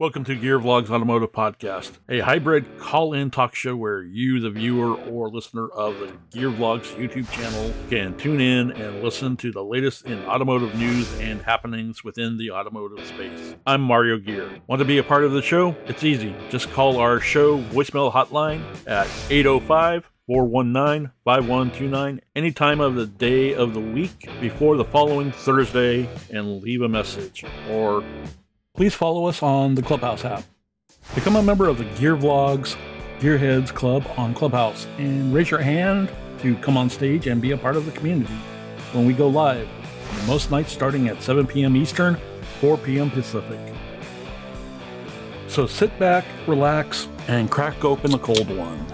Welcome to Gear Vlogs Automotive Podcast, a hybrid call in talk show where you, the viewer or listener of the Gear Vlogs YouTube channel, can tune in and listen to the latest in automotive news and happenings within the automotive space. I'm Mario Gear. Want to be a part of the show? It's easy. Just call our show voicemail hotline at 805 419 5129 any time of the day of the week before the following Thursday and leave a message. Or please follow us on the Clubhouse app. Become a member of the Gear Vlogs Gearheads Club on Clubhouse and raise your hand to come on stage and be a part of the community when we go live. Most nights starting at 7 p.m. Eastern, 4 p.m. Pacific. So sit back, relax, and crack open a cold one.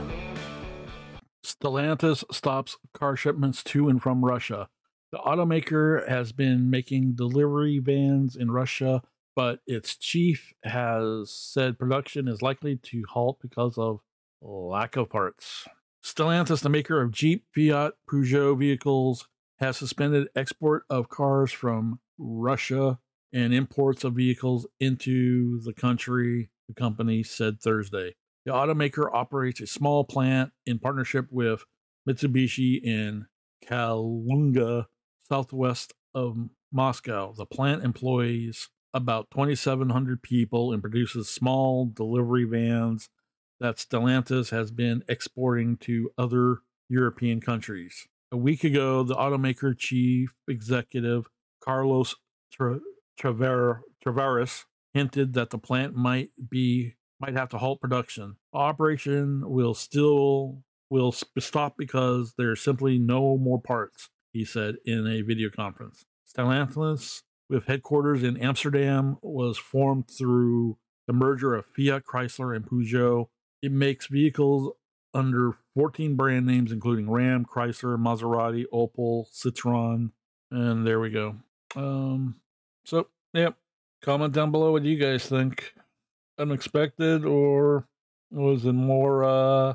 Stellantis stops car shipments to and from Russia. The automaker has been making delivery vans in Russia but its chief has said production is likely to halt because of lack of parts. Stellantis, the maker of Jeep, Fiat, Peugeot vehicles, has suspended export of cars from Russia and imports of vehicles into the country, the company said Thursday. The automaker operates a small plant in partnership with Mitsubishi in Kaluga, southwest of Moscow. The plant employs about 2,700 people and produces small delivery vans that Stellantis has been exporting to other European countries. A week ago, the automaker chief executive Carlos Tra- hinted that the plant might be might have to halt production. Operation will still will stop because there's simply no more parts, he said in a video conference. Stellantis with headquarters in Amsterdam, was formed through the merger of Fiat Chrysler and Peugeot. It makes vehicles under 14 brand names, including Ram, Chrysler, Maserati, Opel, Citroen, and there we go. Um, so, yep. Comment down below what you guys think. Unexpected, or was it more uh,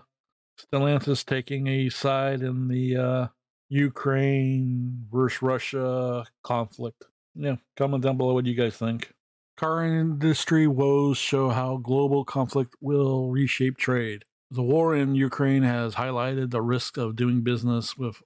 Stellantis taking a side in the uh, Ukraine versus Russia conflict? Yeah, comment down below what you guys think. Car industry woes show how global conflict will reshape trade. The war in Ukraine has highlighted the risk of doing business with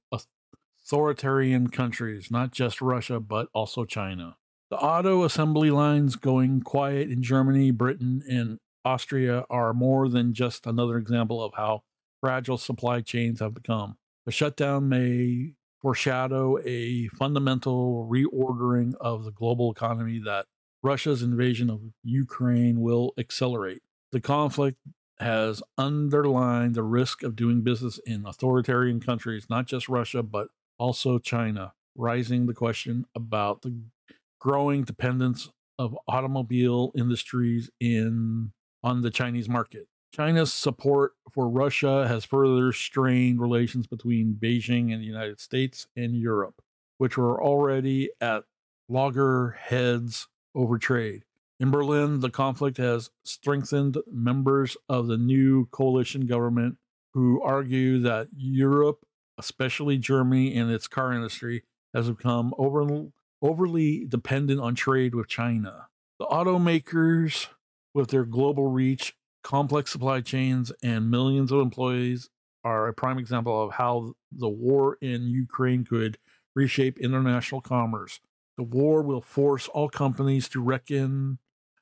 authoritarian countries, not just Russia, but also China. The auto assembly lines going quiet in Germany, Britain, and Austria are more than just another example of how fragile supply chains have become. The shutdown may foreshadow a fundamental reordering of the global economy that Russia's invasion of Ukraine will accelerate. The conflict has underlined the risk of doing business in authoritarian countries, not just Russia, but also China, raising the question about the growing dependence of automobile industries in on the Chinese market. China's support for Russia has further strained relations between Beijing and the United States and Europe, which were already at loggerheads over trade. In Berlin, the conflict has strengthened members of the new coalition government who argue that Europe, especially Germany and its car industry, has become over, overly dependent on trade with China. The automakers, with their global reach, complex supply chains and millions of employees are a prime example of how the war in Ukraine could reshape international commerce. The war will force all companies to reckon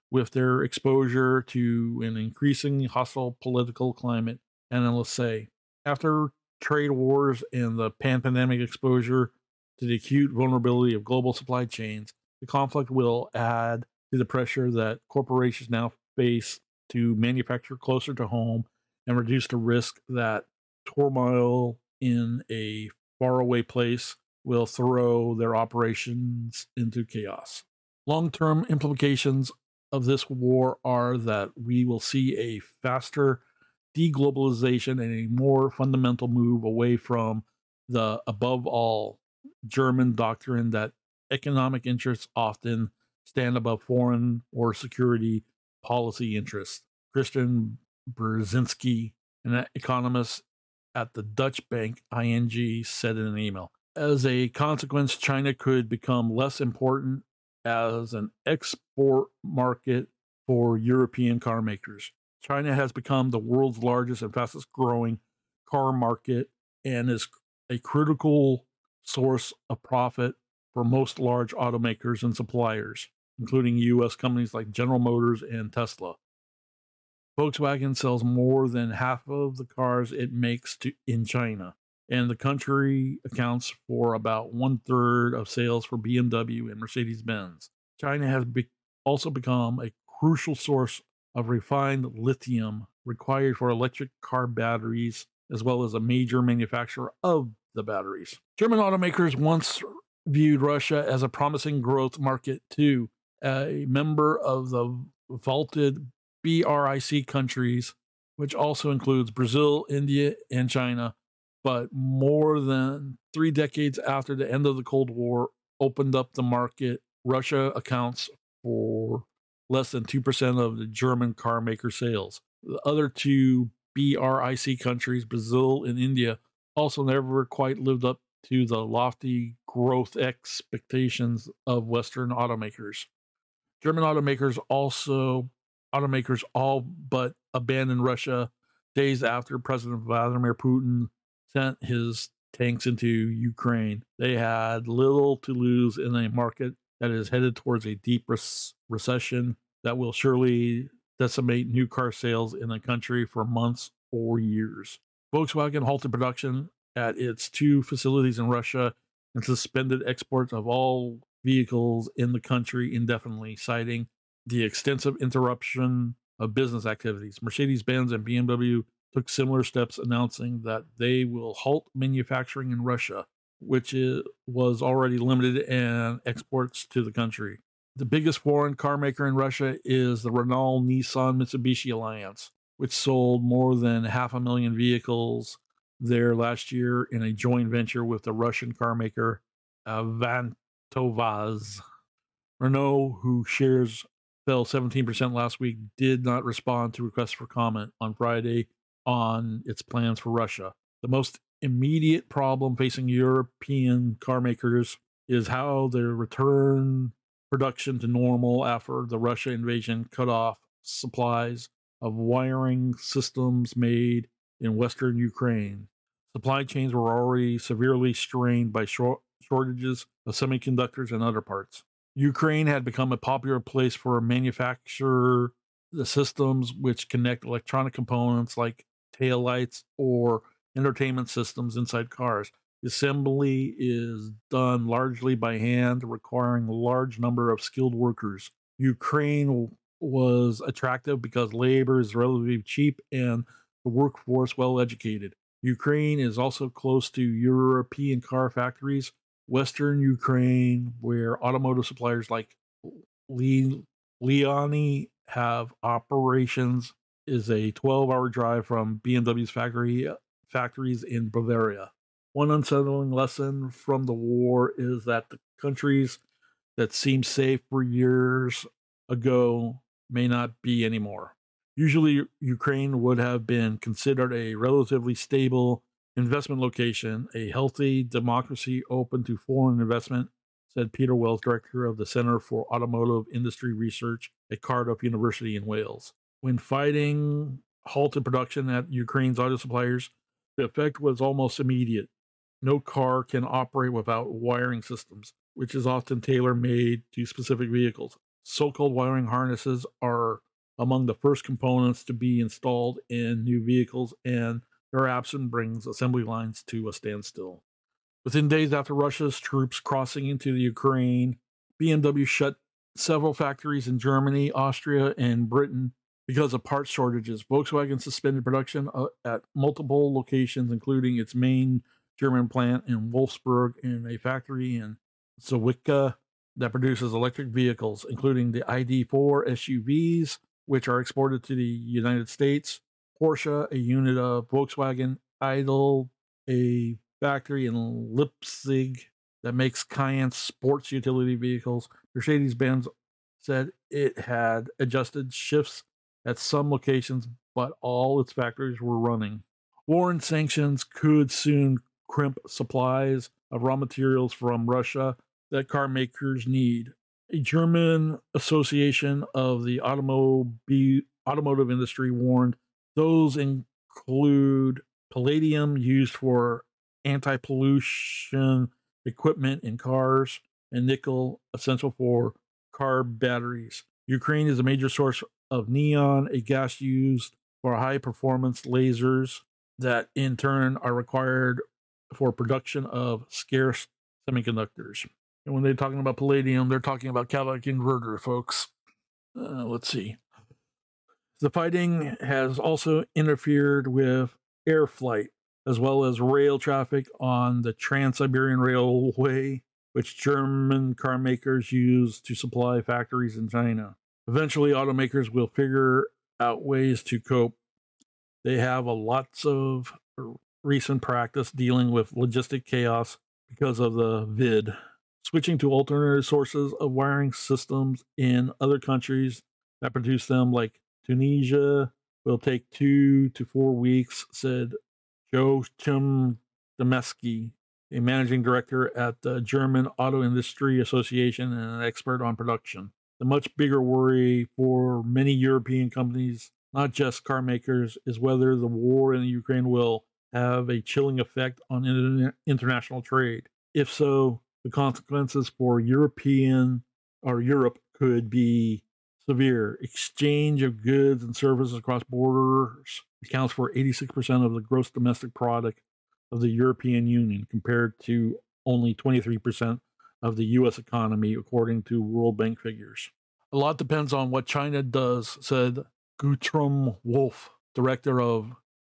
with their exposure to an increasingly hostile political climate. And let's say, after trade wars and the pandemic exposure to the acute vulnerability of global supply chains, the conflict will add to the pressure that corporations now face to manufacture closer to home and reduce the risk that turmoil in a faraway place will throw their operations into chaos. Long term implications of this war are that we will see a faster deglobalization and a more fundamental move away from the above all German doctrine that economic interests often stand above foreign or security policy interests. Christian Brzezinski, an economist at the Dutch bank ING, said in an email. As a consequence, China could become less important as an export market for European car makers. China has become the world's largest and fastest growing car market and is a critical source of profit for most large automakers and suppliers, including US companies like General Motors and Tesla. Volkswagen sells more than half of the cars it makes to, in China, and the country accounts for about one third of sales for BMW and Mercedes Benz. China has be- also become a crucial source of refined lithium required for electric car batteries, as well as a major manufacturer of the batteries. German automakers once viewed Russia as a promising growth market too, a member of the vaulted BRIC countries, which also includes Brazil, India, and China. But more than three decades after the end of the Cold War opened up the market, Russia accounts for less than 2% of the German car maker sales. The other two BRIC countries, Brazil and India, also never quite lived up to the lofty growth expectations of Western automakers. German automakers also automakers all but abandoned Russia days after President Vladimir Putin sent his tanks into Ukraine. They had little to lose in a market that is headed towards a deep res- recession that will surely decimate new car sales in the country for months or years. Volkswagen halted production at its two facilities in Russia and suspended exports of all vehicles in the country indefinitely, citing the extensive interruption of business activities. Mercedes Benz and BMW took similar steps, announcing that they will halt manufacturing in Russia, which is, was already limited in exports to the country. The biggest foreign car maker in Russia is the Renault Nissan Mitsubishi Alliance, which sold more than half a million vehicles there last year in a joint venture with the Russian car maker uh, Vantovaz. Renault, who shares fell 17% last week, did not respond to requests for comment on Friday on its plans for Russia. The most immediate problem facing European car makers is how they return production to normal after the Russia invasion cut off supplies of wiring systems made in western Ukraine. Supply chains were already severely strained by short- shortages of semiconductors and other parts. Ukraine had become a popular place for manufacture the systems which connect electronic components like tail lights or entertainment systems inside cars. Assembly is done largely by hand, requiring a large number of skilled workers. Ukraine was attractive because labor is relatively cheap and the workforce well educated. Ukraine is also close to European car factories, Western Ukraine, where automotive suppliers like Le- Leoni have operations, is a 12-hour drive from BMW's factory factories in Bavaria. One unsettling lesson from the war is that the countries that seemed safe for years ago may not be anymore. Usually, Ukraine would have been considered a relatively stable investment location, a healthy democracy open to foreign investment, said Peter Wells, director of the Center for Automotive Industry Research at Cardiff University in Wales. When fighting halted production at Ukraine's auto suppliers, the effect was almost immediate. No car can operate without wiring systems, which is often tailor made to specific vehicles. So called wiring harnesses are among the first components to be installed in new vehicles, and their absence brings assembly lines to a standstill. Within days after Russia's troops crossing into the Ukraine, BMW shut several factories in Germany, Austria, and Britain because of part shortages. Volkswagen suspended production uh, at multiple locations, including its main German plant in Wolfsburg and a factory in Zwickau that produces electric vehicles, including the ID4 SUVs, which are exported to the United States. Porsche, a unit of Volkswagen, Idle, a factory in Leipzig that makes Cayenne sports utility vehicles. Mercedes Benz said it had adjusted shifts at some locations, but all its factories were running. War and sanctions could soon crimp supplies of raw materials from Russia that car makers need. A German association of the automobi- automotive industry warned those include palladium used for anti pollution equipment in cars and nickel essential for car batteries. Ukraine is a major source of neon, a gas used for high performance lasers that in turn are required for production of scarce semiconductors. And when they're talking about palladium, they're talking about catalytic converter, folks. Uh, let's see. The fighting has also interfered with air flight as well as rail traffic on the Trans Siberian Railway, which German car makers use to supply factories in China. Eventually, automakers will figure out ways to cope. They have a lots of recent practice dealing with logistic chaos because of the vid. Switching to alternative sources of wiring systems in other countries that produce them, like Tunisia, will take two to four weeks, said Joachim Damasky, a managing director at the German Auto Industry Association and an expert on production. The much bigger worry for many European companies, not just car makers, is whether the war in Ukraine will have a chilling effect on international trade. If so, the consequences for European or Europe could be severe. Exchange of goods and services across borders accounts for 86% of the gross domestic product of the European Union, compared to only 23% of the US economy, according to World Bank figures. A lot depends on what China does, said Guntram Wolf, director of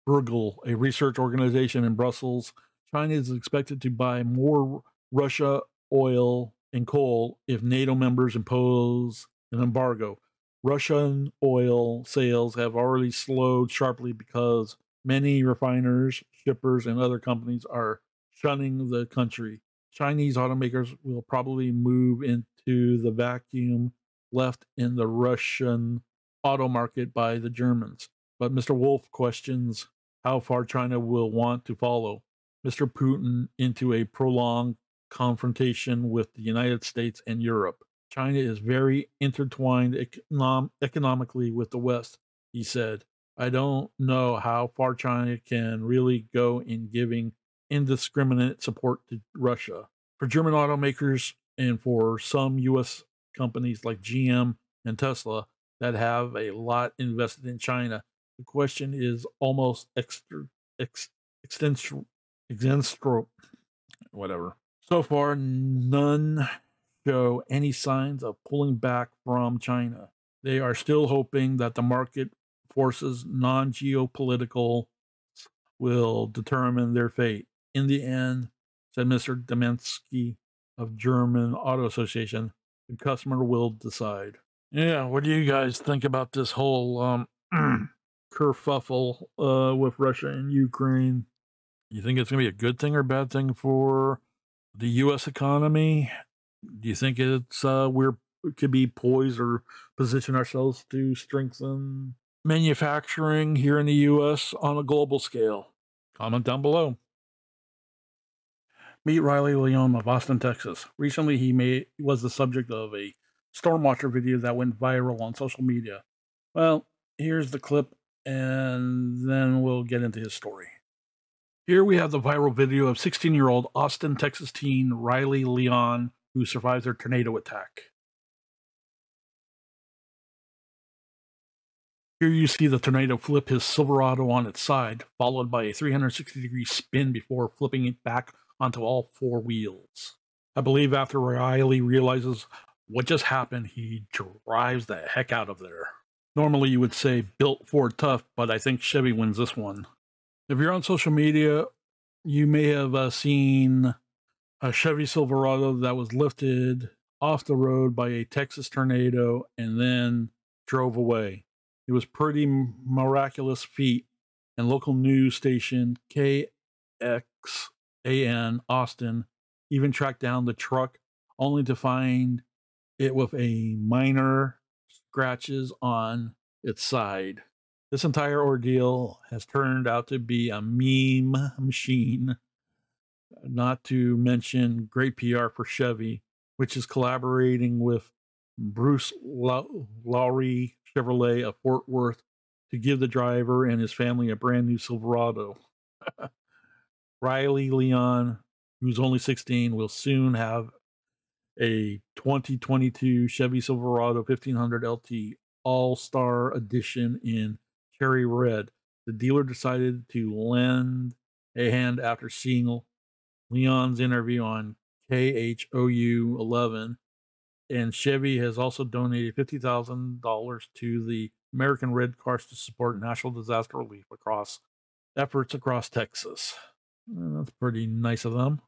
Bruegel, a research organization in Brussels. China is expected to buy more Russia oil and coal if NATO members impose an embargo. Russian oil sales have already slowed sharply because many refiners, shippers, and other companies are shunning the country. Chinese automakers will probably move into the vacuum left in the Russian auto market by the Germans. But Mr. Wolf questions how far China will want to follow Mr. Putin into a prolonged confrontation with the United States and Europe. China is very intertwined econom- economically with the West, he said. I don't know how far China can really go in giving indiscriminate support to Russia. For German automakers and for some U.S. companies like GM and Tesla that have a lot invested in China, the question is almost extra, ex, extensive, whatever. So far, none show any signs of pulling back from China. They are still hoping that the market forces, non geopolitical, will determine their fate. In the end, said Mr. Damasky of German Auto Association, the customer will decide. Yeah, what do you guys think about this whole um, kerfuffle uh, with Russia and Ukraine? You think it's going to be a good thing or bad thing for the U.S. economy? Do you think it's uh, we're could be poised or position ourselves to strengthen manufacturing here in the U.S. on a global scale? Comment down below. Meet Riley Leon of Austin, Texas. Recently, he made was the subject of a Stormwatcher video that went viral on social media. Well, here's the clip, and then we'll get into his story. Here we have the viral video of 16 year old Austin, Texas teen Riley Leon who survives their tornado attack. Here you see the tornado flip his Silverado on its side, followed by a 360 degree spin before flipping it back onto all four wheels. I believe after Riley realizes what just happened, he drives the heck out of there. Normally you would say built Ford tough, but I think Chevy wins this one. If you're on social media, you may have uh, seen a Chevy Silverado that was lifted off the road by a Texas tornado and then drove away. It was pretty miraculous feat, and local news station KXAN Austin even tracked down the truck only to find it with a minor scratches on its side. This entire ordeal has turned out to be a meme machine not to mention great PR for Chevy, which is collaborating with Bruce Lowrie Chevrolet of Fort Worth to give the driver and his family a brand new Silverado. Riley Leon, who's only 16, will soon have a 2022 Chevy Silverado 1500 LT All Star Edition in cherry red. The dealer decided to lend a hand after seeing Leon's interview on KHOU 11, and Chevy has also donated $50,000 to the American Red Cross to support national disaster relief across efforts across Texas. Eh, that's pretty nice of them.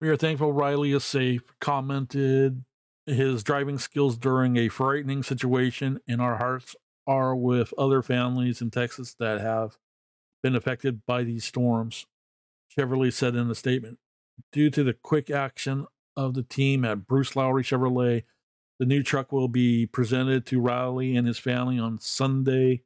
We are thankful Riley is safe, commented his driving skills during a frightening situation, and our hearts are with other families in Texas that have been affected by these storms. Chevrolet said in a statement. Due to the quick action of the team at Bruce Lowrie Chevrolet, the new truck will be presented to Riley and his family on Sunday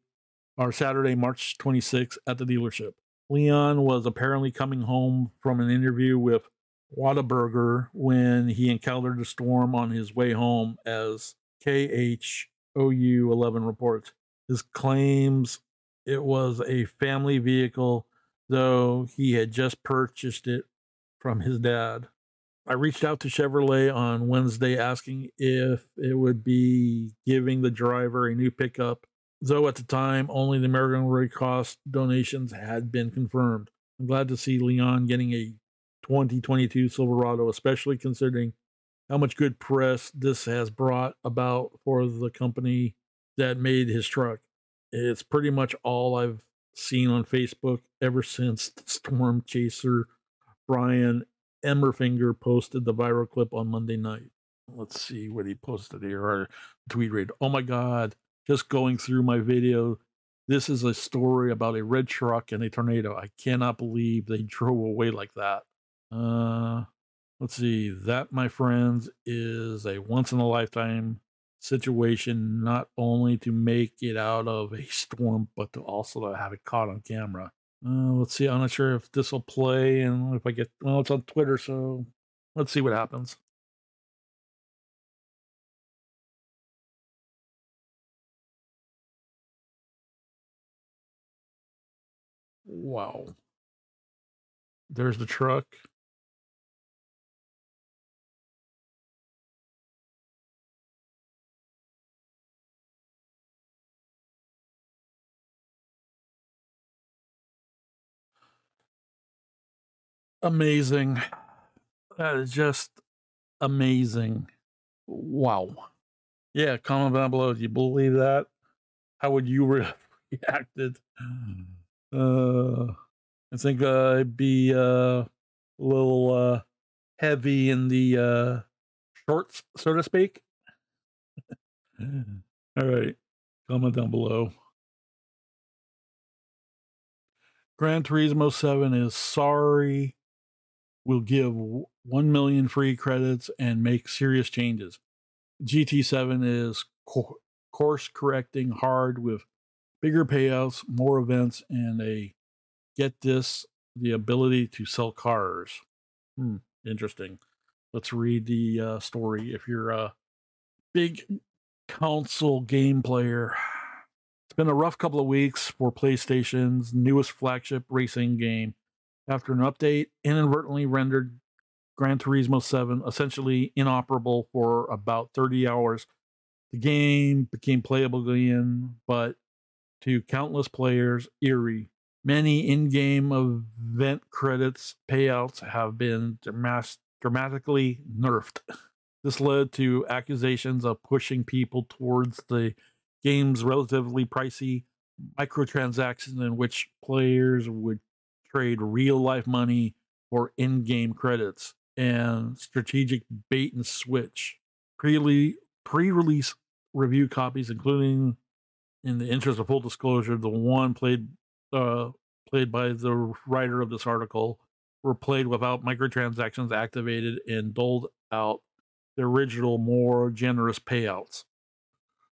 or Saturday, March 26 at the dealership. Leon was apparently coming home from an interview with Whataburger when he encountered a storm on his way home, as KHOU 11 reports. His claims it was a family vehicle, though he had just purchased it from his dad. I reached out to Chevrolet on Wednesday asking if it would be giving the driver a new pickup, though at the time only the American Red Cross donations had been confirmed. I'm glad to see Leon getting a 2022 Silverado, especially considering how much good press this has brought about for the company that made his truck. It's pretty much all I've seen on Facebook ever since the Storm Chaser Brian Emfinger posted the viral clip on Monday night. Let's see what he posted here or tweet read. Oh my God, just going through my video. This is a story about a red truck and a tornado. I cannot believe they drove away like that. Uh, let's see. That, my friends, is a once in a lifetime situation, not only to make it out of a storm, but to also have it caught on camera. Uh, let's see. I'm not sure if this will play and if I get, well, it's on Twitter, so let's see what happens. Wow. There's the truck. Amazing. That is just amazing. Wow. Yeah, comment down below. Do you believe that? How would you re- reacted? Uh, I think uh, it'd be uh, a little uh, heavy in the uh, shorts, so to speak. All right. Comment down below. Gran Turismo 7 is sorry will give 1 million free credits and make serious changes. GT7 is co- course correcting hard with bigger payouts, more events, and a get this the ability to sell cars. Hmm, interesting. Let's read the uh, story. If you're a big console game player, it's been a rough couple of weeks for PlayStation's newest flagship racing game after an update inadvertently rendered Gran Turismo 7 essentially inoperable for about 30 hours. The game became playable again, but to countless players, eerie. Many in game event credits payouts have been dramatically nerfed. This led to accusations of pushing people towards the game's relatively pricey microtransactions in which players would trade real life money for in game credits and strategic bait and switch. Pre release review copies, including in the interest of full disclosure, the one played uh, played by the writer of this article were played without microtransactions activated and doled out the original more generous payouts.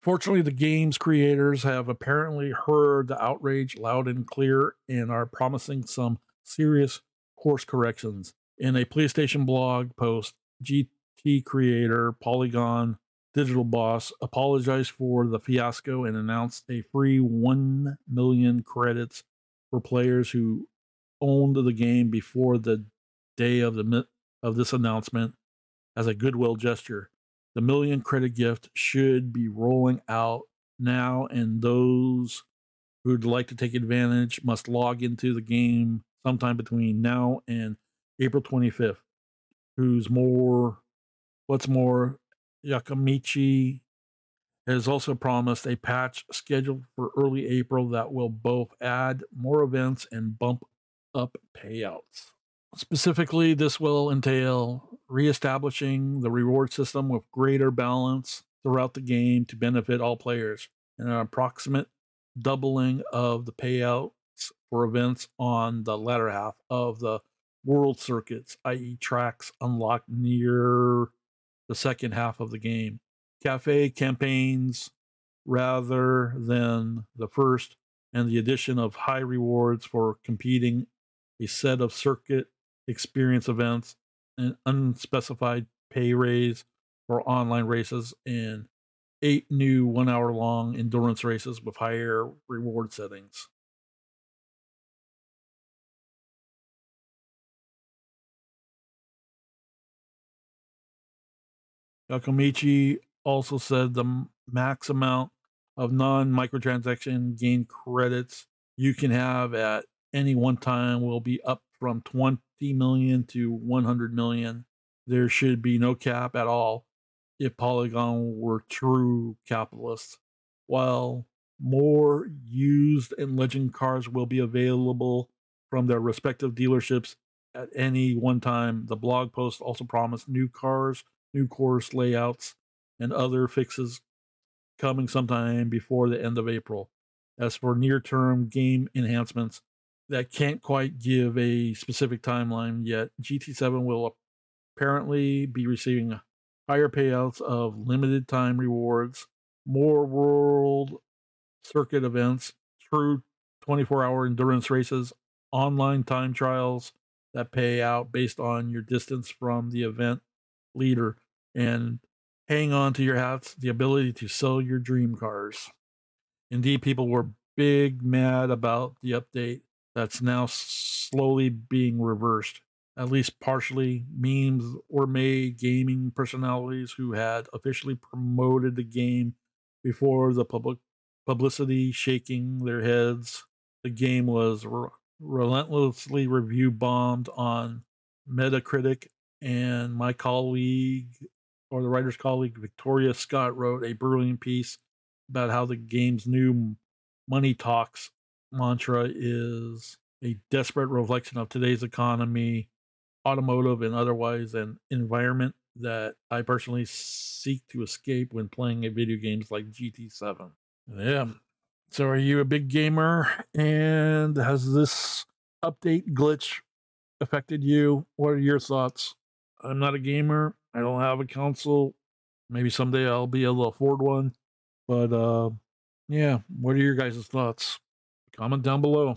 Fortunately, the game's creators have apparently heard the outrage loud and clear and are promising some serious course corrections. In a PlayStation blog post, GT creator Polygon Digital Boss apologized for the fiasco and announced a free 1 million credits for players who owned the game before the day of the of this announcement as a goodwill gesture. The million credit gift should be rolling out now and those who'd like to take advantage must log into the game sometime between now and April 25th. Who's more what's more Yakamichi has also promised a patch scheduled for early April that will both add more events and bump up payouts. Specifically, this will entail reestablishing the reward system with greater balance throughout the game to benefit all players, and an approximate doubling of the payouts for events on the latter half of the world circuits, i.e., tracks unlocked near the second half of the game. Cafe campaigns rather than the first, and the addition of high rewards for competing a set of circuit experience events, an unspecified pay raise for online races, and eight new one hour long endurance races with higher reward settings. Yakamichi also said the max amount of non microtransaction gain credits you can have at any one time will be up from 20 million to 100 million. There should be no cap at all if Polygon were true capitalists. While more used and legend cars will be available from their respective dealerships at any one time, the blog post also promised new cars, new course layouts, and other fixes coming sometime before the end of April. As for near term game enhancements, that can't quite give a specific timeline yet. GT7 will apparently be receiving higher payouts of limited time rewards, more world circuit events, true 24 hour endurance races, online time trials that pay out based on your distance from the event leader, and hang on to your hats, the ability to sell your dream cars. Indeed, people were big mad about the update that's now slowly being reversed. At least partially, memes were made gaming personalities who had officially promoted the game before the public publicity shaking their heads. The game was re- relentlessly review bombed on Metacritic, and my colleague or the writer's colleague Victoria Scott wrote a brilliant piece about how the game's new money talks mantra is a desperate reflection of today's economy, automotive and otherwise, an environment that I personally seek to escape when playing a video games like GT7. Yeah. So, are you a big gamer? And has this update glitch affected you? What are your thoughts? I'm not a gamer. I don't have a console. Maybe someday I'll be able to afford one. But uh, yeah, what are your guys' thoughts? Comment down below.